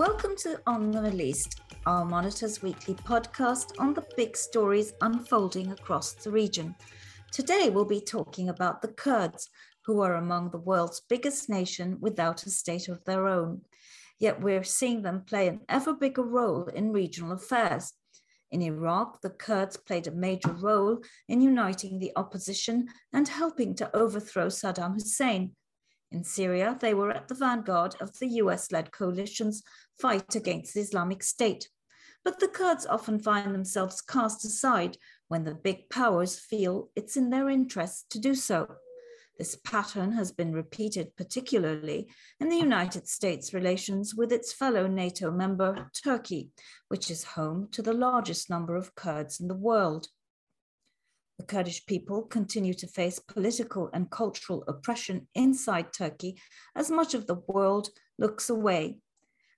Welcome to On the East, Al Monitor's weekly podcast on the big stories unfolding across the region. Today, we'll be talking about the Kurds, who are among the world's biggest nation without a state of their own. Yet we're seeing them play an ever bigger role in regional affairs. In Iraq, the Kurds played a major role in uniting the opposition and helping to overthrow Saddam Hussein. In Syria, they were at the vanguard of the US led coalition's fight against the Islamic State. But the Kurds often find themselves cast aside when the big powers feel it's in their interest to do so. This pattern has been repeated particularly in the United States' relations with its fellow NATO member, Turkey, which is home to the largest number of Kurds in the world. The Kurdish people continue to face political and cultural oppression inside Turkey as much of the world looks away.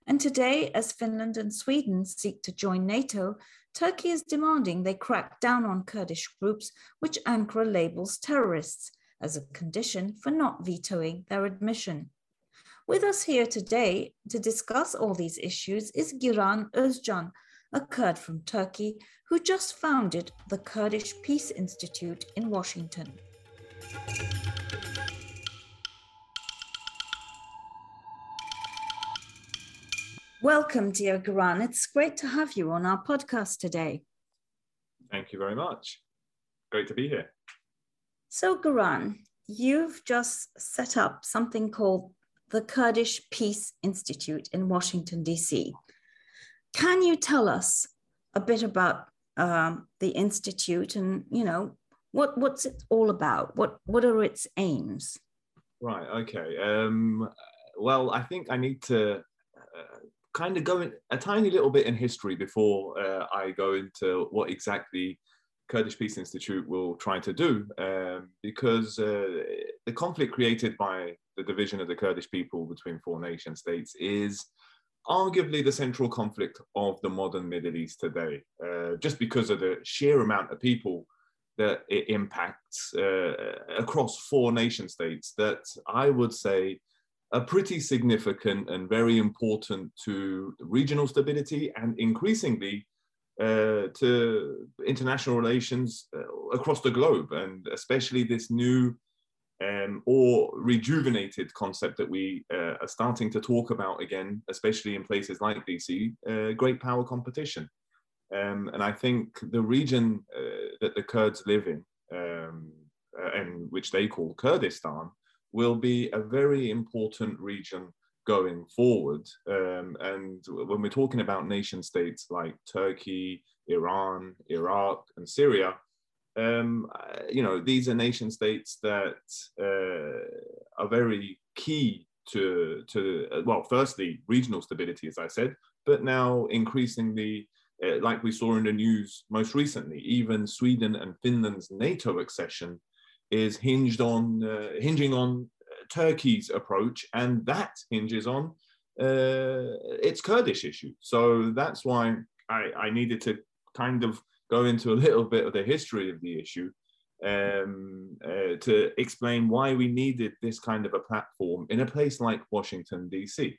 And today, as Finland and Sweden seek to join NATO, Turkey is demanding they crack down on Kurdish groups which Ankara labels terrorists as a condition for not vetoing their admission. With us here today to discuss all these issues is Giran Özcan, a Kurd from Turkey who just founded the Kurdish Peace Institute in Washington. Welcome, dear Giran. It's great to have you on our podcast today. Thank you very much. Great to be here. So, Giran, you've just set up something called the Kurdish Peace Institute in Washington, D.C. Can you tell us a bit about um, the institute and you know what what's it all about? What what are its aims? Right. Okay. Um, well, I think I need to uh, kind of go in a tiny little bit in history before uh, I go into what exactly Kurdish Peace Institute will try to do, um, because uh, the conflict created by the division of the Kurdish people between four nation states is arguably the central conflict of the modern Middle East today, uh, just because of the sheer amount of people that it impacts uh, across four nation states that I would say are pretty significant and very important to regional stability and increasingly uh, to international relations uh, across the globe, and especially this new um, or rejuvenated concept that we uh, are starting to talk about again, especially in places like DC, uh, great power competition. Um, and I think the region uh, that the Kurds live in, um, uh, and which they call Kurdistan, will be a very important region going forward. Um, and when we're talking about nation states like Turkey, Iran, Iraq, and Syria, um, you know, these are nation states that uh, are very key to, to uh, well, firstly, regional stability, as I said, but now increasingly, uh, like we saw in the news most recently, even Sweden and Finland's NATO accession is hinged on uh, hinging on uh, Turkey's approach, and that hinges on uh, its Kurdish issue. So that's why I, I needed to kind of go into a little bit of the history of the issue um, uh, to explain why we needed this kind of a platform in a place like Washington, D.C.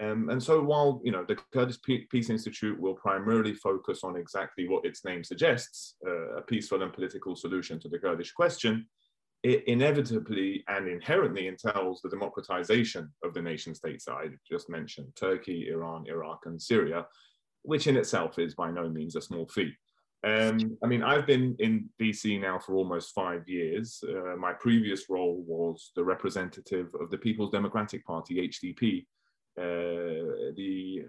Um, and so while you know the Kurdish Peace Institute will primarily focus on exactly what its name suggests, uh, a peaceful and political solution to the Kurdish question, it inevitably and inherently entails the democratization of the nation states I just mentioned, Turkey, Iran, Iraq, and Syria, which in itself is by no means a small feat. Um, I mean, I've been in DC now for almost five years. Uh, my previous role was the representative of the People's Democratic Party, HDP, uh, the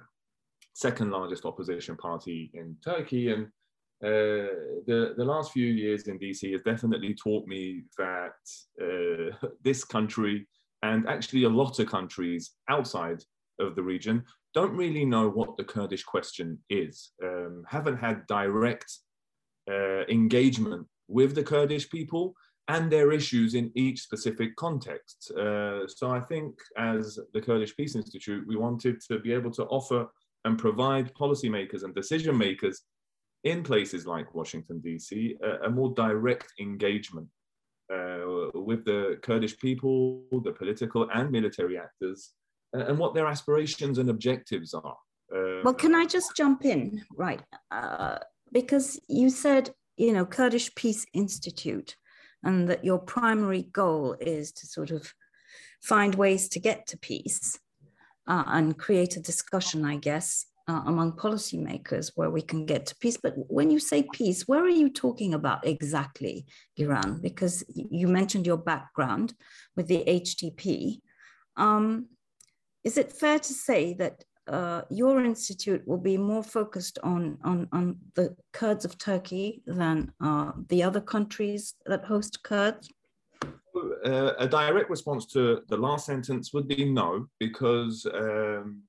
second largest opposition party in Turkey. And uh, the, the last few years in DC has definitely taught me that uh, this country and actually a lot of countries outside of the region don't really know what the Kurdish question is, um, haven't had direct uh, engagement with the Kurdish people and their issues in each specific context. Uh, so I think as the Kurdish Peace Institute, we wanted to be able to offer and provide policymakers and decision makers in places like Washington, DC, a, a more direct engagement uh, with the Kurdish people, the political and military actors, and what their aspirations and objectives are. Uh, well, can I just jump in? Right. Uh, because you said, you know, Kurdish Peace Institute, and that your primary goal is to sort of find ways to get to peace uh, and create a discussion, I guess, uh, among policymakers where we can get to peace. But when you say peace, where are you talking about exactly, Giran? Because you mentioned your background with the HDP. Um, is it fair to say that uh, your institute will be more focused on, on, on the Kurds of Turkey than uh, the other countries that host Kurds? Uh, a direct response to the last sentence would be no, because um,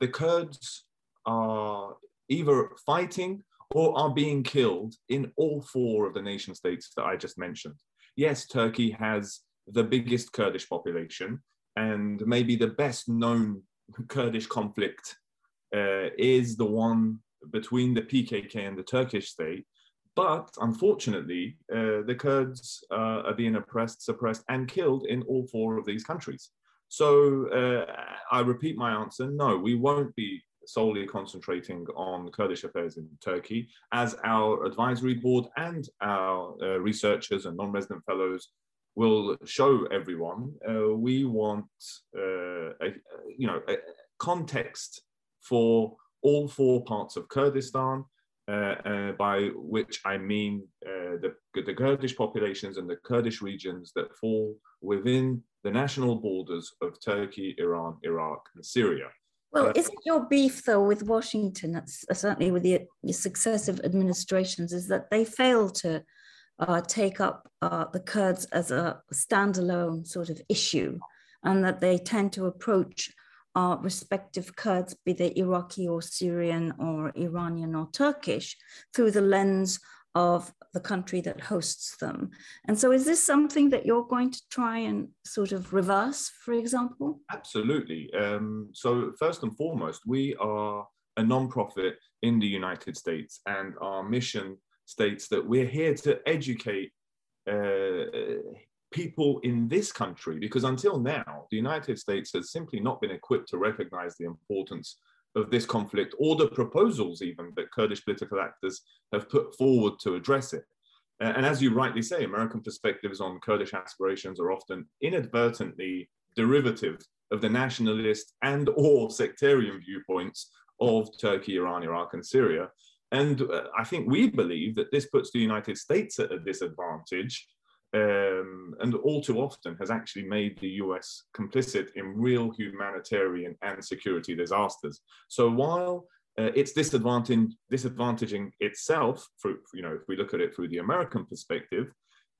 the Kurds are either fighting or are being killed in all four of the nation states that I just mentioned. Yes, Turkey has the biggest Kurdish population, and maybe the best known Kurdish conflict uh, is the one between the PKK and the Turkish state. But unfortunately, uh, the Kurds uh, are being oppressed, suppressed, and killed in all four of these countries. So uh, I repeat my answer no, we won't be solely concentrating on Kurdish affairs in Turkey, as our advisory board and our uh, researchers and non resident fellows will show everyone, uh, we want uh, a, you know a context for all four parts of Kurdistan, uh, uh, by which I mean uh, the, the Kurdish populations and the Kurdish regions that fall within the national borders of Turkey, Iran, Iraq, and Syria. Well, uh, isn't your beef though with Washington, certainly with the, the successive administrations, is that they fail to uh, take up uh, the Kurds as a standalone sort of issue, and that they tend to approach uh, respective Kurds, be they Iraqi or Syrian or Iranian or Turkish, through the lens of the country that hosts them. And so, is this something that you're going to try and sort of reverse, for example? Absolutely. Um, so, first and foremost, we are a non-profit in the United States, and our mission states that we're here to educate uh, people in this country, because until now, the United States has simply not been equipped to recognize the importance of this conflict or the proposals even that Kurdish political actors have put forward to address it. And as you rightly say, American perspectives on Kurdish aspirations are often inadvertently derivative of the nationalist and or sectarian viewpoints of Turkey, Iran, Iraq, and Syria. And uh, I think we believe that this puts the United States at a disadvantage um, and all too often has actually made the US complicit in real humanitarian and security disasters. So while uh, it's disadvantaging, disadvantaging itself, for, you know, if we look at it through the American perspective,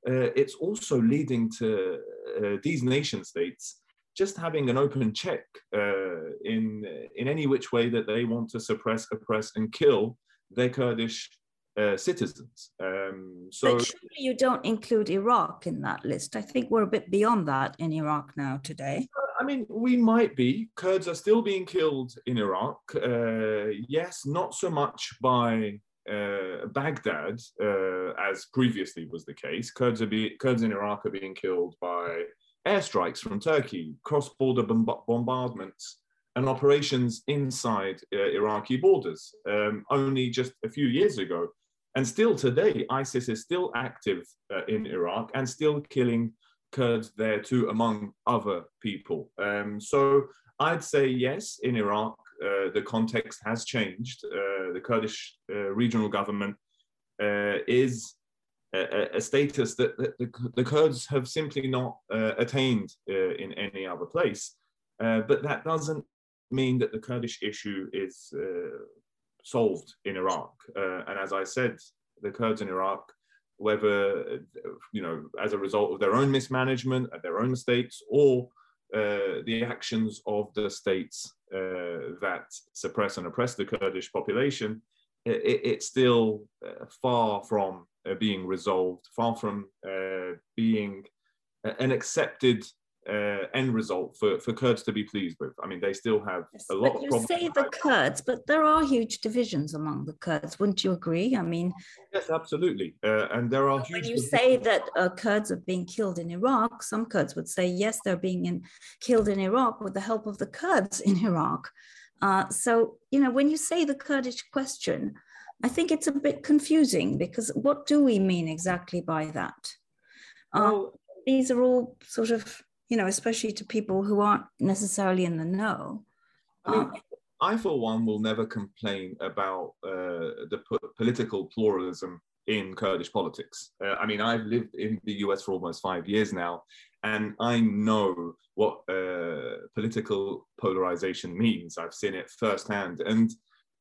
uh, it's also leading to uh, these nation states just having an open check uh, in in any which way that they want to suppress, oppress, and kill their Kurdish uh, citizens. Um, so but surely you don't include Iraq in that list. I think we're a bit beyond that in Iraq now today. I mean, we might be. Kurds are still being killed in Iraq. Uh, yes, not so much by uh, Baghdad uh, as previously was the case. Kurds, are be- Kurds in Iraq are being killed by airstrikes from Turkey, cross-border bomb- bombardments and operations inside uh, Iraqi borders. Um, only just a few years ago, and still today, ISIS is still active uh, in Iraq and still killing Kurds there too, among other people. Um, so I'd say yes, in Iraq, uh, the context has changed. Uh, the Kurdish uh, regional government uh, is a, a, status that, the, the, Kurds have simply not uh, attained in any other place. but that doesn't mean that the Kurdish issue is solved in Iraq. Uh, and as I said, the Kurds in Iraq, whether you know as a result of their own mismanagement, at their own mistakes, or uh, the actions of the states uh, that suppress and oppress the Kurdish population, it, it's still uh, far from uh, being resolved, far from uh, being an accepted uh, end result for, for Kurds to be pleased with. I mean, they still have yes, a lot but you say the Kurds, but there are huge divisions among the Kurds. Wouldn't you agree? I mean, yes, absolutely. Uh, and there are when you say that uh, Kurds are being killed in Iraq, some Kurds would say yes, they're being in, killed in Iraq with the help of the Kurds in Iraq. Uh, so, you know, when you say the Kurdish question, I think it's a bit confusing because what do we mean exactly by that? Uh, well, these are all sort of, you know, especially to people who aren't necessarily in the know. I, mean, I for one, will never complain about uh, the political pluralism in Kurdish politics. Uh, I mean, I've lived in the US for almost five years now, and I know what uh, political polarization means. I've seen it firsthand. And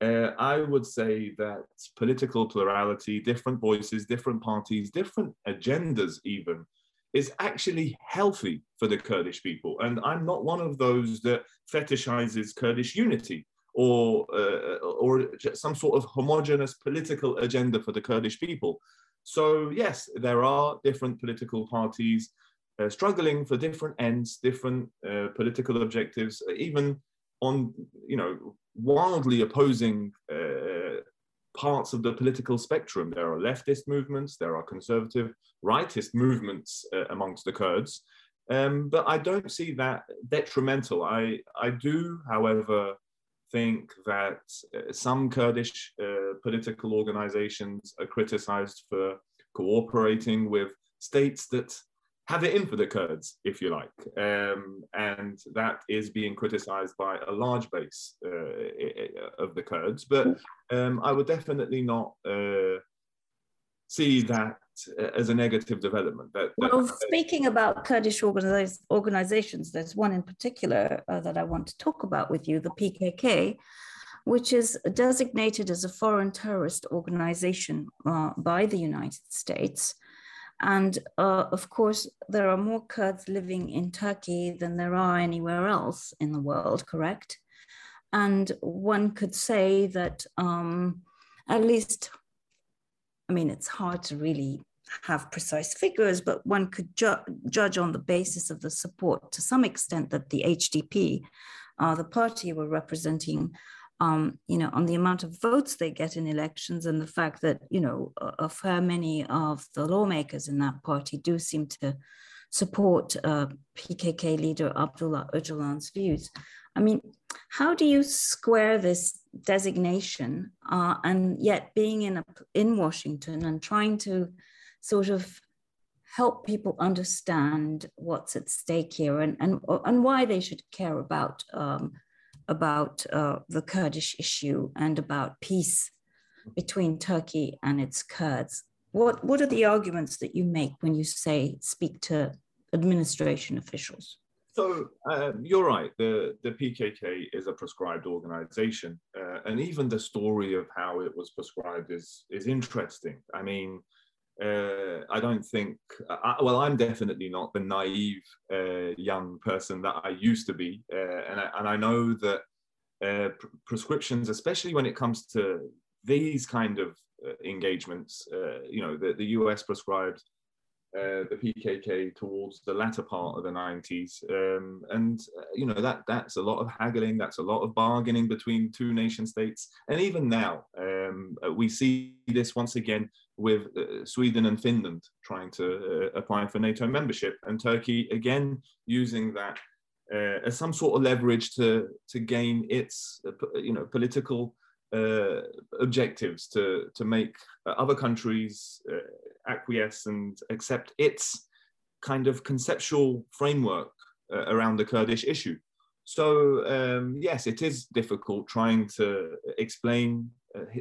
uh, I would say that political plurality, different voices, different parties, different agendas, even, is actually healthy for the Kurdish people. And I'm not one of those that fetishizes Kurdish unity or, uh, or some sort of homogenous political agenda for the Kurdish people. So, yes, there are different political parties uh, struggling for different ends, different uh, political objectives, even on, you know, wildly opposing uh, parts of the political spectrum. There are leftist movements, there are conservative, rightist movements uh, amongst the Kurds. Um, but I don't see that detrimental. I, I do, however, think that uh, some Kurdish uh, political organizations are criticized for cooperating with states that have it in for the Kurds, if you like. Um, and that is being criticized by a large base uh, of the Kurds. But um, I would definitely not uh, see that as a negative development. That, that well, speaking about Kurdish organizations, there's one in particular uh, that I want to talk about with you, the PKK, which is designated as a foreign terrorist organization uh, by the United States. And uh, of course, there are more Kurds living in Turkey than there are anywhere else in the world, correct? And one could say that um, at least, I mean, it's hard to really have precise figures, but one could ju- judge on the basis of the support to some extent that the HDP, uh, the party were representing, um, you know, on the amount of votes they get in elections and the fact that, you know, a, fair many of the lawmakers in that party do seem to support uh, PKK leader Abdullah Öcalan's views. I mean, how do you square this designation uh, and yet being in a, in Washington and trying to sort of help people understand what's at stake here and and, and why they should care about um, about uh, the Kurdish issue and about peace between Turkey and its Kurds. What, what are the arguments that you make when you say speak to administration officials? So uh, you're right. The the PKK is a proscribed organization, uh, and even the story of how it was proscribed is is interesting. I mean, uh, I don't think, I, well, I'm definitely not the naive uh, young person that I used to be. Uh, and, I, and I know that uh, pr- prescriptions, especially when it comes to these kind of uh, engagements, uh, you know, the, the US prescribed the PKK towards the latter part of the 90s. Um, and, you know, that that's a lot of haggling, that's a lot of bargaining between two nation states. And even now, um, we see this once again with uh, Sweden and Finland trying to uh, apply for NATO membership, and Turkey again using that uh, as some sort of leverage to to gain its uh, you know political uh, objectives to to make uh, other countries acquiesce and accept its kind of conceptual framework around the Kurdish issue. So um, yes, it is difficult trying to explain,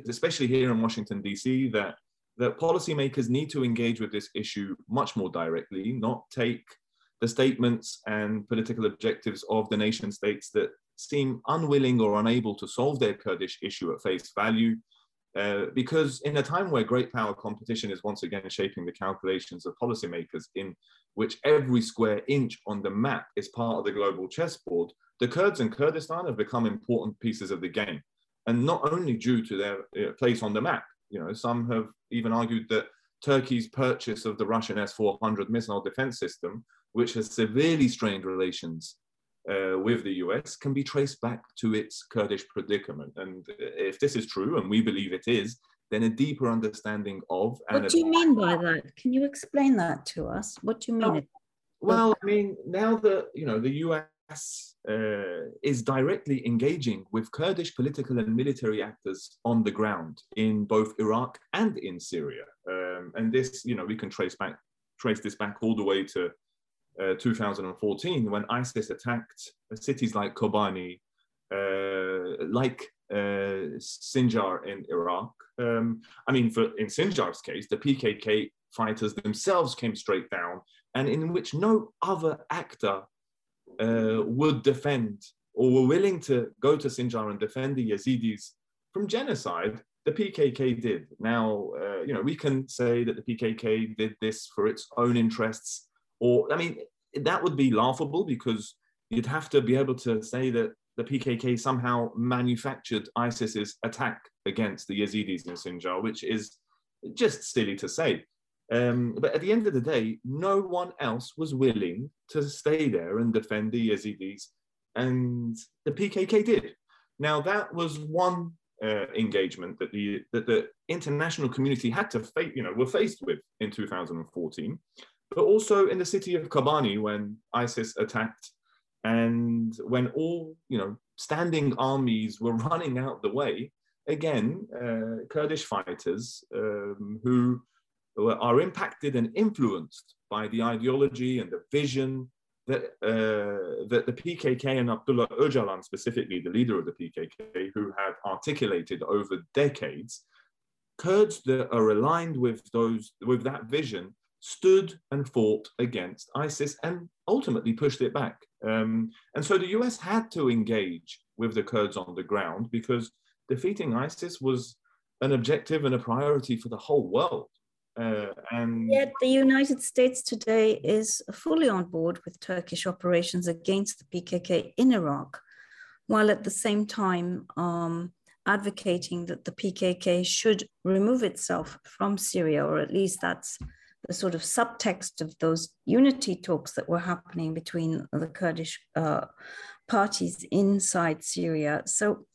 especially here in Washington D.C., that that policymakers need to engage with this issue much more directly, not take the statements and political objectives of the nation states that seem unwilling or unable to solve their Kurdish issue at face value. Uh, because in a time where great power competition is once again shaping the calculations of policymakers, in which every square inch on the map is part of the global chessboard, the Kurds and Kurdistan have become important pieces of the game. And not only due to their uh, place on the map, you know, some have even argued that Turkey's purchase of the Russian S-400 missile defense system, which has severely strained relations uh, with the US, can be traced back to its Kurdish predicament. And if this is true, and we believe it is, then a deeper understanding of. What do you mean by that? Can you explain that to us? What do you mean? Well, well I mean, now that you know the US uh, is directly engaging with Kurdish political and military actors on the ground in both Iraq and in Syria. Um, and this, you know, we can trace back, trace this back all the way to uh, 2014 when ISIS attacked cities like Kobani, uh, like uh, Sinjar in Iraq. Um, I mean, for in Sinjar's case, the PKK fighters themselves came straight down, and in which no other actor uh, would defend or were willing to go to Sinjar and defend the Yazidis from genocide, the PKK did. Now, uh, you know, we can say that the PKK did this for its own interests, or I mean, that would be laughable because you'd have to be able to say that the PKK somehow manufactured ISIS's attack against the Yazidis in Sinjar, which is just silly to say. Um, but at the end of the day, no one else was willing to stay there and defend the Yazidis, and the PKK did. Now that was one uh, engagement that the that the international community had to face, you know, were faced with in 2014, but also in the city of Kobani when ISIS attacked, and when all you know standing armies were running out the way. Again, uh, Kurdish fighters um, who are impacted and influenced by the ideology and the vision that, uh, that the PKK and Abdullah Öcalan, specifically the leader of the PKK, who had articulated over decades, Kurds that are aligned with those with that vision stood and fought against ISIS and ultimately pushed it back. Um, and so the US had to engage with the Kurds on the ground because defeating ISIS was an objective and a priority for the whole world. Uh, and yet, the United States today is fully on board with Turkish operations against the PKK in Iraq, while at the same time um, advocating that the PKK should remove itself from Syria, or at least that's the sort of subtext of those unity talks that were happening between the Kurdish uh, parties inside Syria. So,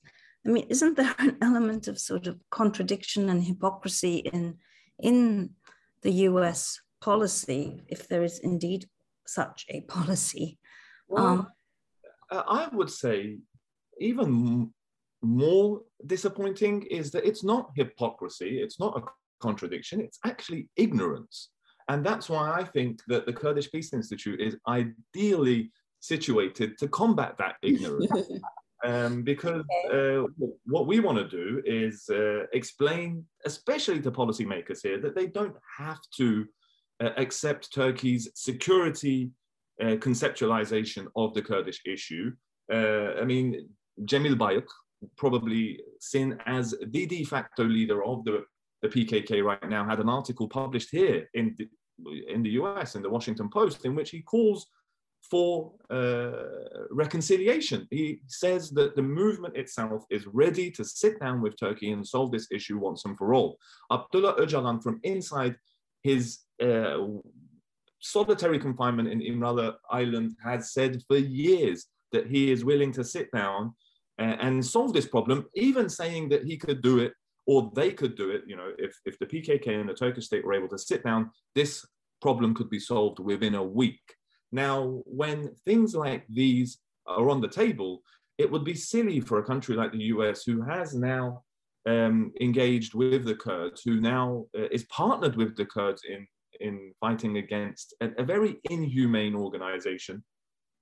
I mean, isn't there an element of sort of contradiction and hypocrisy in? In the US policy, if there is indeed such a policy? Well, um, I would say even more disappointing is that it's not hypocrisy, it's not a contradiction, it's actually ignorance. And that's why I think that the Kurdish Peace Institute is ideally situated to combat that ignorance. Um, because uh, what we want to do is uh, explain, especially to policymakers here, that they don't have to uh, accept Turkey's security uh, conceptualization of the Kurdish issue. Uh, I mean, Cemil Bayık, probably seen as the de facto leader of the, the PKK right now, had an article published here in the, in the US, in the Washington Post, in which he calls for uh, reconciliation. He says that the movement itself is ready to sit down with Turkey and solve this issue once and for all. Abdullah Öcalan, from inside his uh, solitary confinement in Imralı Island, has said for years that he is willing to sit down and, and solve this problem, even saying that he could do it or they could do it. You know, if, if the PKK and the Turkish state were able to sit down, this problem could be solved within a week. Now, when things like these are on the table, it would be silly for a country like the US, who has now um, engaged with the Kurds, who now uh, is partnered with the Kurds in, in fighting against a, a very inhumane organization,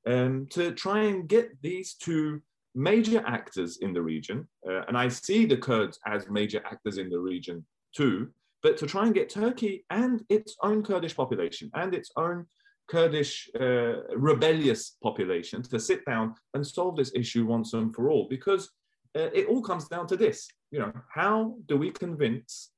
um, to try and get these two major actors in the region, uh, and I see the Kurds as major actors in the region too, but to try and get Turkey and its own Kurdish population and its own Kurdish uh, rebellious population to sit down and solve this issue once and for all. Because uh, it all comes down to this: you know, how do we convince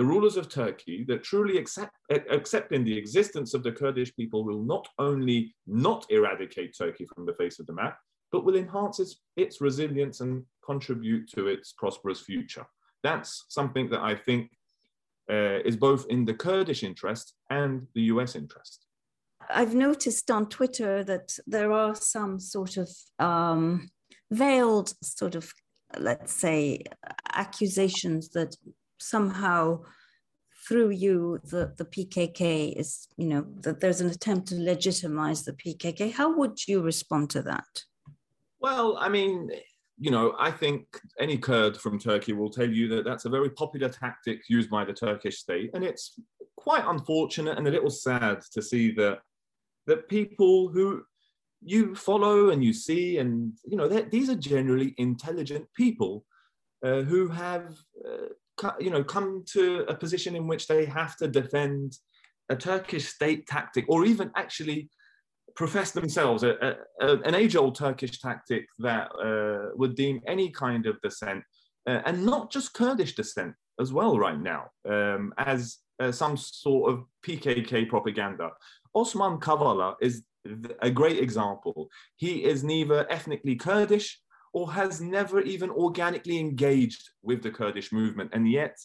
the rulers of Turkey that truly accept, accepting the existence of the Kurdish people will not only not eradicate Turkey from the face of the map, but will enhance its, its resilience and contribute to its prosperous future. That's something that I think uh, is both in the Kurdish interest and the US interest. I've noticed on Twitter that there are some sort of um, veiled, sort of, let's say, accusations that somehow through you the, the PKK is, you know, that there's an attempt to legitimize the PKK. How would you respond to that? Well, I mean, you know, I think any Kurd from Turkey will tell you that that's a very popular tactic used by the Turkish state, and it's quite unfortunate and a little sad to see that that people who you follow and you see, and you know, these are generally intelligent people uh, who have, uh, you know, come to a position in which they have to defend a Turkish state tactic, or even actually profess themselves a, a, a, an age-old Turkish tactic that uh, would deem any kind of dissent, uh, and not just Kurdish dissent as well, right now, um, as uh, some sort of PKK propaganda. Osman Kavala is a great example. He is neither ethnically Kurdish or has never even organically engaged with the Kurdish movement, and yet.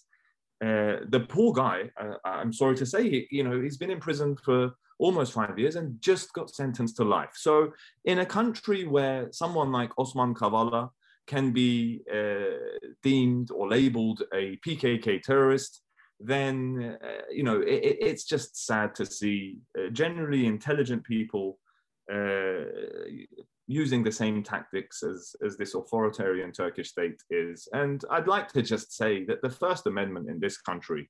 Uh, the poor guy, uh, I'm sorry to say, you know, he's been in prison for almost five years and just got sentenced to life. So, in a country where someone like Osman Kavala can be uh, deemed or labeled a PKK terrorist, then uh, you know it, it's just sad to see uh, generally intelligent people uh, using the same tactics as, as this authoritarian Turkish state is. And I'd like to just say that the First Amendment in this country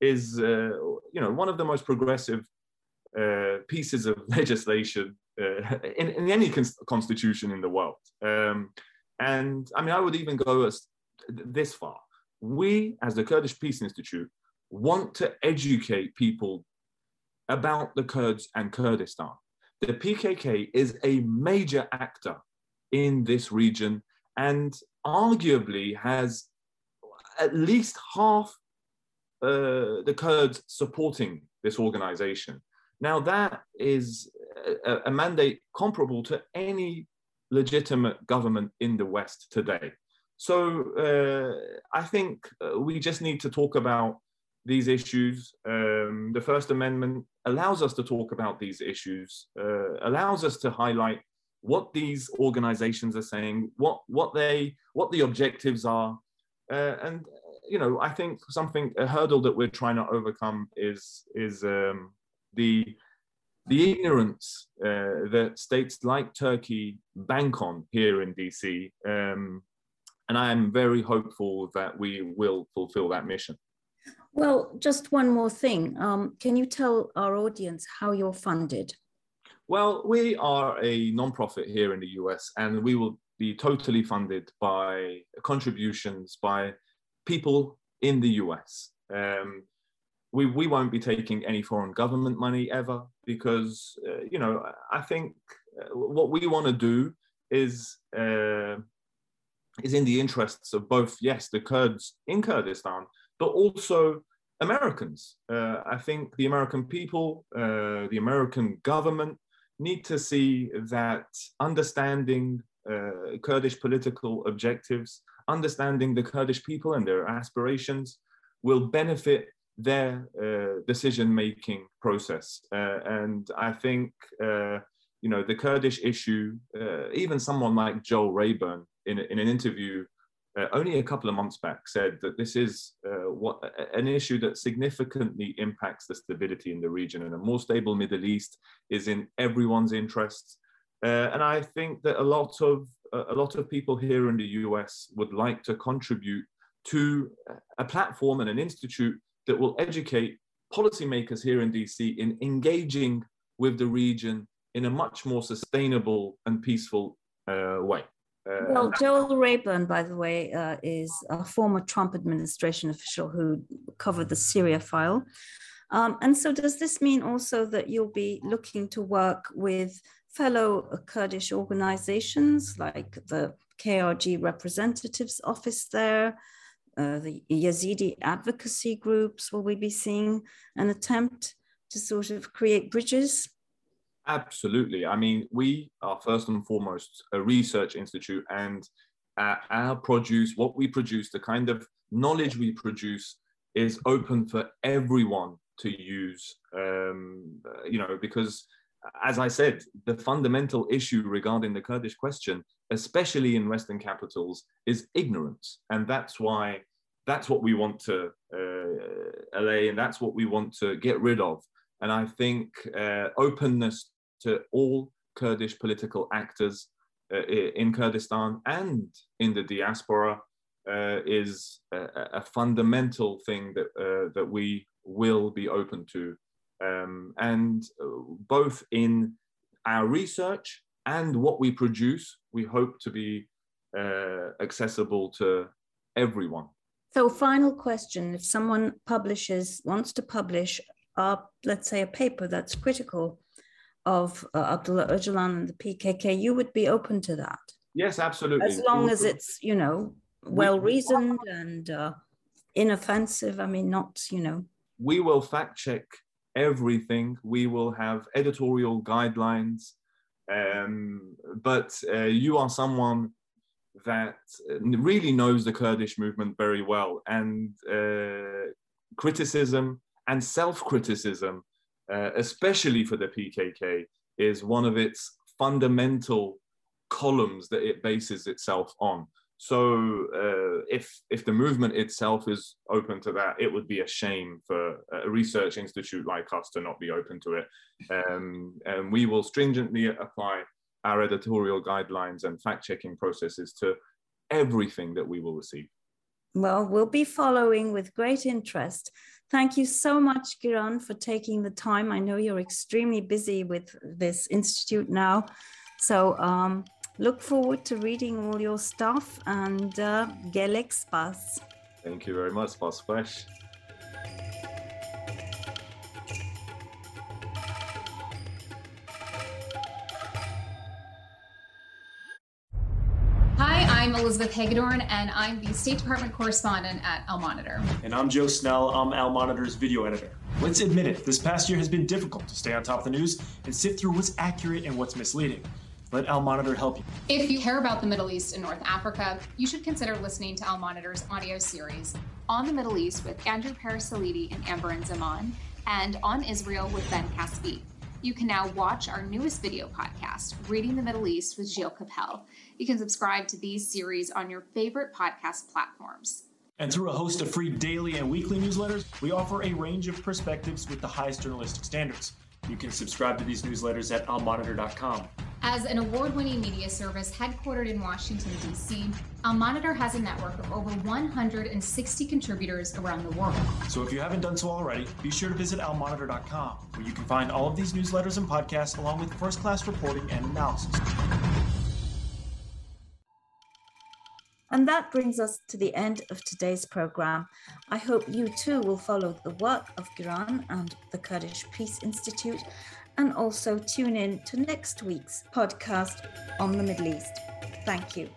is, uh, you know, one of the most progressive uh, pieces of legislation uh, in, in, any cons- constitution in the world. Um, and I mean, I would even go as this far. We, as the Kurdish Peace Institute, want to educate people about the Kurds and Kurdistan. The PKK is a major actor in this region and arguably has at least half uh, the Kurds supporting this organization. Now, that is a, a mandate comparable to any legitimate government in the West today. So uh, I think uh, we just need to talk about these issues. Um, the First Amendment allows us to talk about these issues, uh, allows us to highlight what these organizations are saying, what what they what the objectives are, uh, and you know I think something a hurdle that we're trying to overcome is is um, the the ignorance uh, that states like Turkey bank on here in DC. Um, and I am very hopeful that we will fulfill that mission. Well, just one more thing. Um, can you tell our audience how you're funded? Well, we are a nonprofit here in the US, and we will be totally funded by contributions by people in the US. Um, we, we won't be taking any foreign government money ever because, uh, you know, I think uh, what we want to do is, uh, is in the interests of both, yes, the Kurds in Kurdistan, but also Americans. Uh, I think the American people, uh, the American government need to see that understanding uh, Kurdish political objectives, understanding the Kurdish people and their aspirations will benefit their uh, decision-making process. Uh, and I think, uh, you know, the Kurdish issue, uh, even someone like Joel Rayburn in, in an interview uh, only a couple of months back said that this is uh, what an issue that significantly impacts the stability in the region and a more stable Middle East is in everyone's interests. and I think that a lot of a lot of people here in the US would like to contribute to a platform and an institute that will educate policymakers here in DC in engaging with the region in a much more sustainable and peaceful uh, way. Uh, well, Joel Rayburn, by the way, uh, is a former Trump administration official who covered the Syria file. Um, and so, does this mean also that you'll be looking to work with fellow Kurdish organizations like the KRG Representatives Office there, uh, the Yazidi advocacy groups? Will we be seeing an attempt to sort of create bridges? Absolutely. I mean, we are first and foremost a research institute, and uh, our produce, what we produce, the kind of knowledge we produce, is open for everyone to use. Um, you know, because as I said, the fundamental issue regarding the Kurdish question, especially in Western capitals, is ignorance. And that's why that's what we want to uh, allay and that's what we want to get rid of. And I think uh, openness to all Kurdish political actors uh, in Kurdistan and in the diaspora uh, is a, a, fundamental thing that uh, that we will be open to, um, and both in our research and what we produce, we hope to be accessible to everyone. So, final question: If someone publishes wants to publish, uh, let's say, a paper that's critical of uh, Abdullah Öcalan and the PKK, you would be open to that? Yes, absolutely. As long as it's you know well reasoned and uh, inoffensive. I mean, not you know. We will fact check everything. We will have editorial guidelines. Um, but uh, you are someone that really knows the Kurdish movement very well, and uh, criticism and self-criticism, uh, especially for the PKK, is one of its fundamental columns that it bases itself on. So uh, if if the movement itself is open to that, it would be a shame for a research institute like us to not be open to it. Um, and we will stringently apply our editorial guidelines and fact-checking processes to everything that we will receive. Well, we'll be following with great interest. Thank you so much, Giran, for taking the time. I know you're extremely busy with this institute now. So um, look forward to reading all your stuff and uh, Gelek. Thank you very much, Spas I'm Elizabeth Hagedorn, and I'm the State Department correspondent at Al Monitor. And I'm Joe Snell. I'm Al Monitor's video editor. Let's admit it, this past year has been difficult to stay on top of the news and sift through what's accurate and what's misleading. Let Al Monitor help you. If you care about the Middle East and North Africa, you should consider listening to Al Monitor's audio series on the Middle East with Andrew Parasiliti and Amberin Zaman, and on Israel with Ben Caspi. You can now watch our newest video podcast, Reading the Middle East with Gilles Kepel. You can subscribe to these series on your favorite podcast platforms. And through a host of free daily and weekly newsletters, we offer a range of perspectives with the highest journalistic standards. You can subscribe to these newsletters at almonitor.com. As an award winning media service headquartered in Washington, D.C., Al Monitor has a network of over 160 contributors around the world. So if you haven't done so already, be sure to visit almonitor.com, where you can find all of these newsletters and podcasts along with first class reporting and analysis. And that brings us to the end of today's program. I hope you too will follow the work of Giran and the Kurdish Peace Institute and also tune in to next week's podcast on the Middle East. Thank you.